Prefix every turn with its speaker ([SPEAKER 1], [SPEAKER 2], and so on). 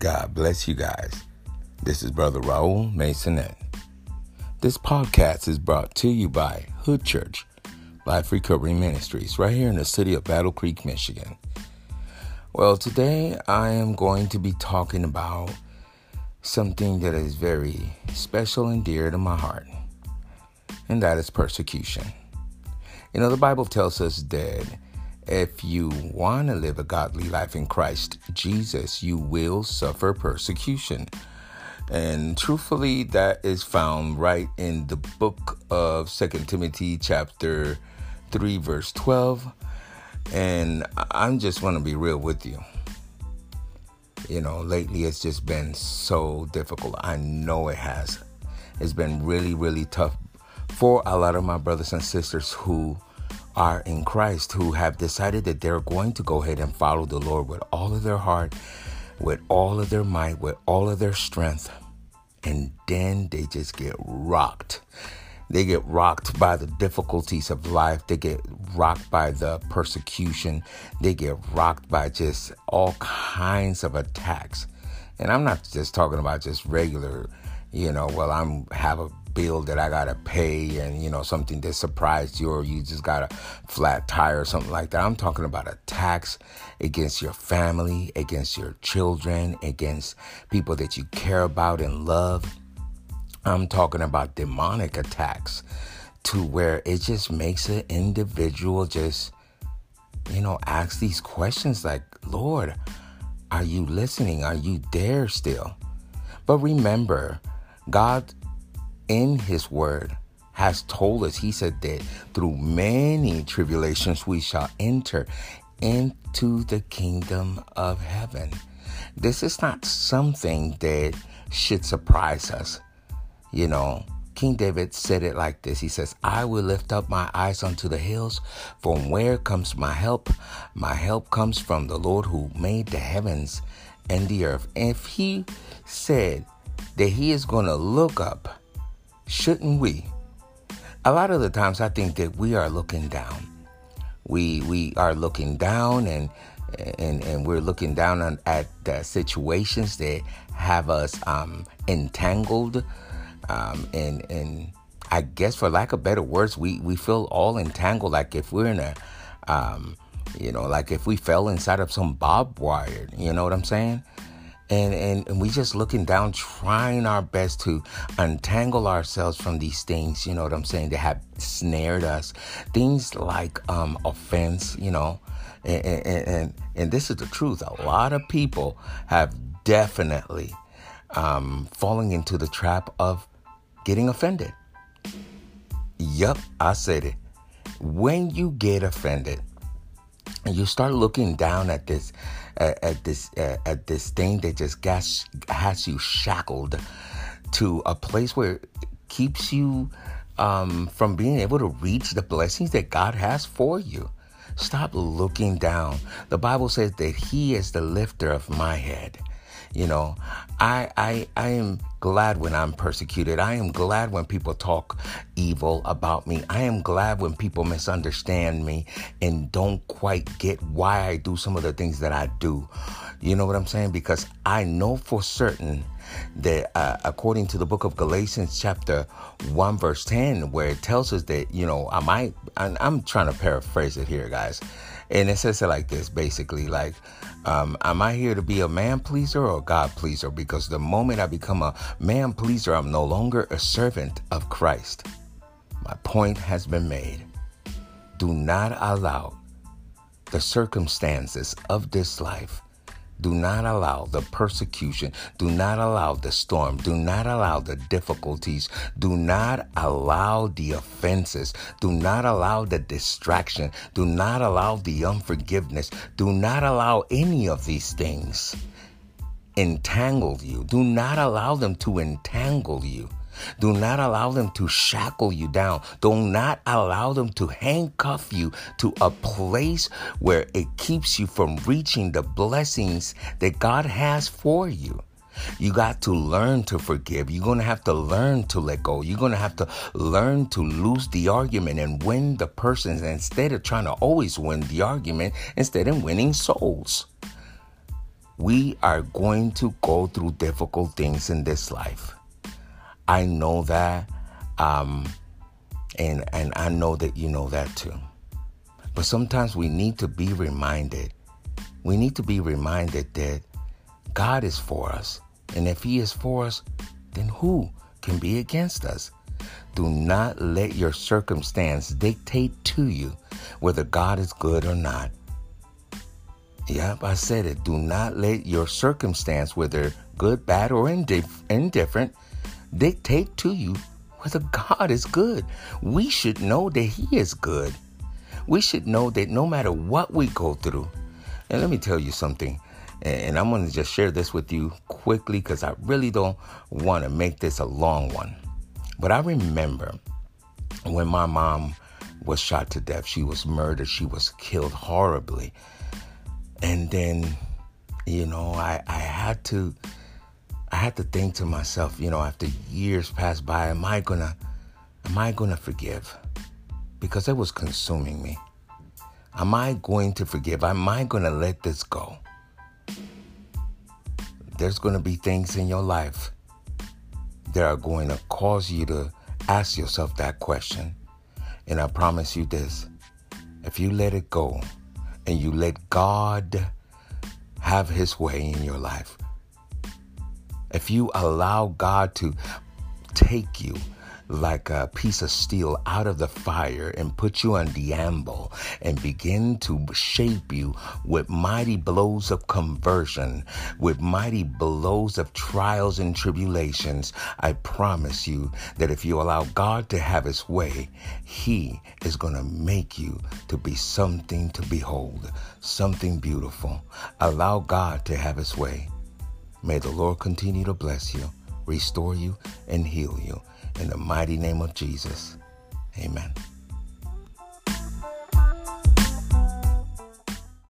[SPEAKER 1] God bless you guys. This is Brother Raul Masonette. This podcast is brought to you by Hood Church, Life Recovery Ministries, right here in the city of Battle Creek, Michigan. Well, today I am going to be talking about something that is very special and dear to my heart, and that is persecution. You know, the Bible tells us that if you want to live a godly life in Christ Jesus, you will suffer persecution. And truthfully, that is found right in the book of Second Timothy, chapter 3, verse 12. And I'm just want to be real with you. You know, lately it's just been so difficult. I know it has. It's been really, really tough for a lot of my brothers and sisters who are in Christ who have decided that they're going to go ahead and follow the Lord with all of their heart, with all of their might, with all of their strength. And then they just get rocked. They get rocked by the difficulties of life. They get rocked by the persecution. They get rocked by just all kinds of attacks. And I'm not just talking about just regular, you know, well, I'm have a bill that I gotta pay and you know something that surprised you or you just got a flat tire or something like that. I'm talking about attacks against your family, against your children, against people that you care about and love. I'm talking about demonic attacks to where it just makes an individual just you know ask these questions like, "Lord, are you listening? Are you there still?" But remember, God in his word has told us, he said that through many tribulations we shall enter into the kingdom of heaven. This is not something that should surprise us. You know, King David said it like this He says, I will lift up my eyes unto the hills. From where comes my help? My help comes from the Lord who made the heavens and the earth. And if he said that he is going to look up shouldn't we? A lot of the times I think that we are looking down. We we are looking down and and and we're looking down on, at situations that have us um, entangled um, and and I guess for lack of better words, we we feel all entangled. Like if we're in a um, you know, like if we fell inside of some barbed wire, you know what I'm saying? And, and, and we just looking down, trying our best to untangle ourselves from these things, you know what I'm saying, that have snared us. Things like um, offense, you know, and, and, and, and this is the truth. A lot of people have definitely um, falling into the trap of getting offended. Yep, I said it. When you get offended, and you start looking down at this at, this at, at this thing that just gas, has you shackled to a place where it keeps you um, from being able to reach the blessings that God has for you. Stop looking down. The Bible says that He is the lifter of my head. You know, I I I am glad when I'm persecuted. I am glad when people talk evil about me. I am glad when people misunderstand me and don't quite get why I do some of the things that I do. You know what I'm saying? Because I know for certain that uh, according to the book of Galatians chapter 1 verse 10 where it tells us that you know I might I'm trying to paraphrase it here guys and it says it like this basically like um, am I here to be a man pleaser or God pleaser? Because the moment I become a man pleaser, I'm no longer a servant of Christ. My point has been made. Do not allow the circumstances of this life do not allow the persecution. Do not allow the storm. Do not allow the difficulties. Do not allow the offenses. Do not allow the distraction. Do not allow the unforgiveness. Do not allow any of these things entangle you. Do not allow them to entangle you. Do not allow them to shackle you down. Do not allow them to handcuff you to a place where it keeps you from reaching the blessings that God has for you. You got to learn to forgive. You're going to have to learn to let go. You're going to have to learn to lose the argument and win the person instead of trying to always win the argument instead of winning souls. We are going to go through difficult things in this life. I know that. Um, and and I know that you know that too. But sometimes we need to be reminded. We need to be reminded that God is for us. And if he is for us, then who can be against us? Do not let your circumstance dictate to you whether God is good or not. Yep, I said it. Do not let your circumstance, whether good, bad, or indif- indifferent, dictate to you whether God is good. We should know that He is good. We should know that no matter what we go through, and let me tell you something, and I'm going to just share this with you quickly because I really don't want to make this a long one. But I remember when my mom was shot to death, she was murdered, she was killed horribly. And then, you know, I, I had to I had to think to myself, you know, after years passed by, am I gonna am I gonna forgive? Because it was consuming me. Am I going to forgive? Am I gonna let this go? There's gonna be things in your life that are going to cause you to ask yourself that question. And I promise you this if you let it go and you let God have his way in your life, if you allow God to take you like a piece of steel out of the fire and put you on the anvil and begin to shape you with mighty blows of conversion, with mighty blows of trials and tribulations, I promise you that if you allow God to have his way, he is going to make you to be something to behold, something beautiful. Allow God to have his way. May the Lord continue to bless you, restore you, and heal you. In the mighty name of Jesus. Amen.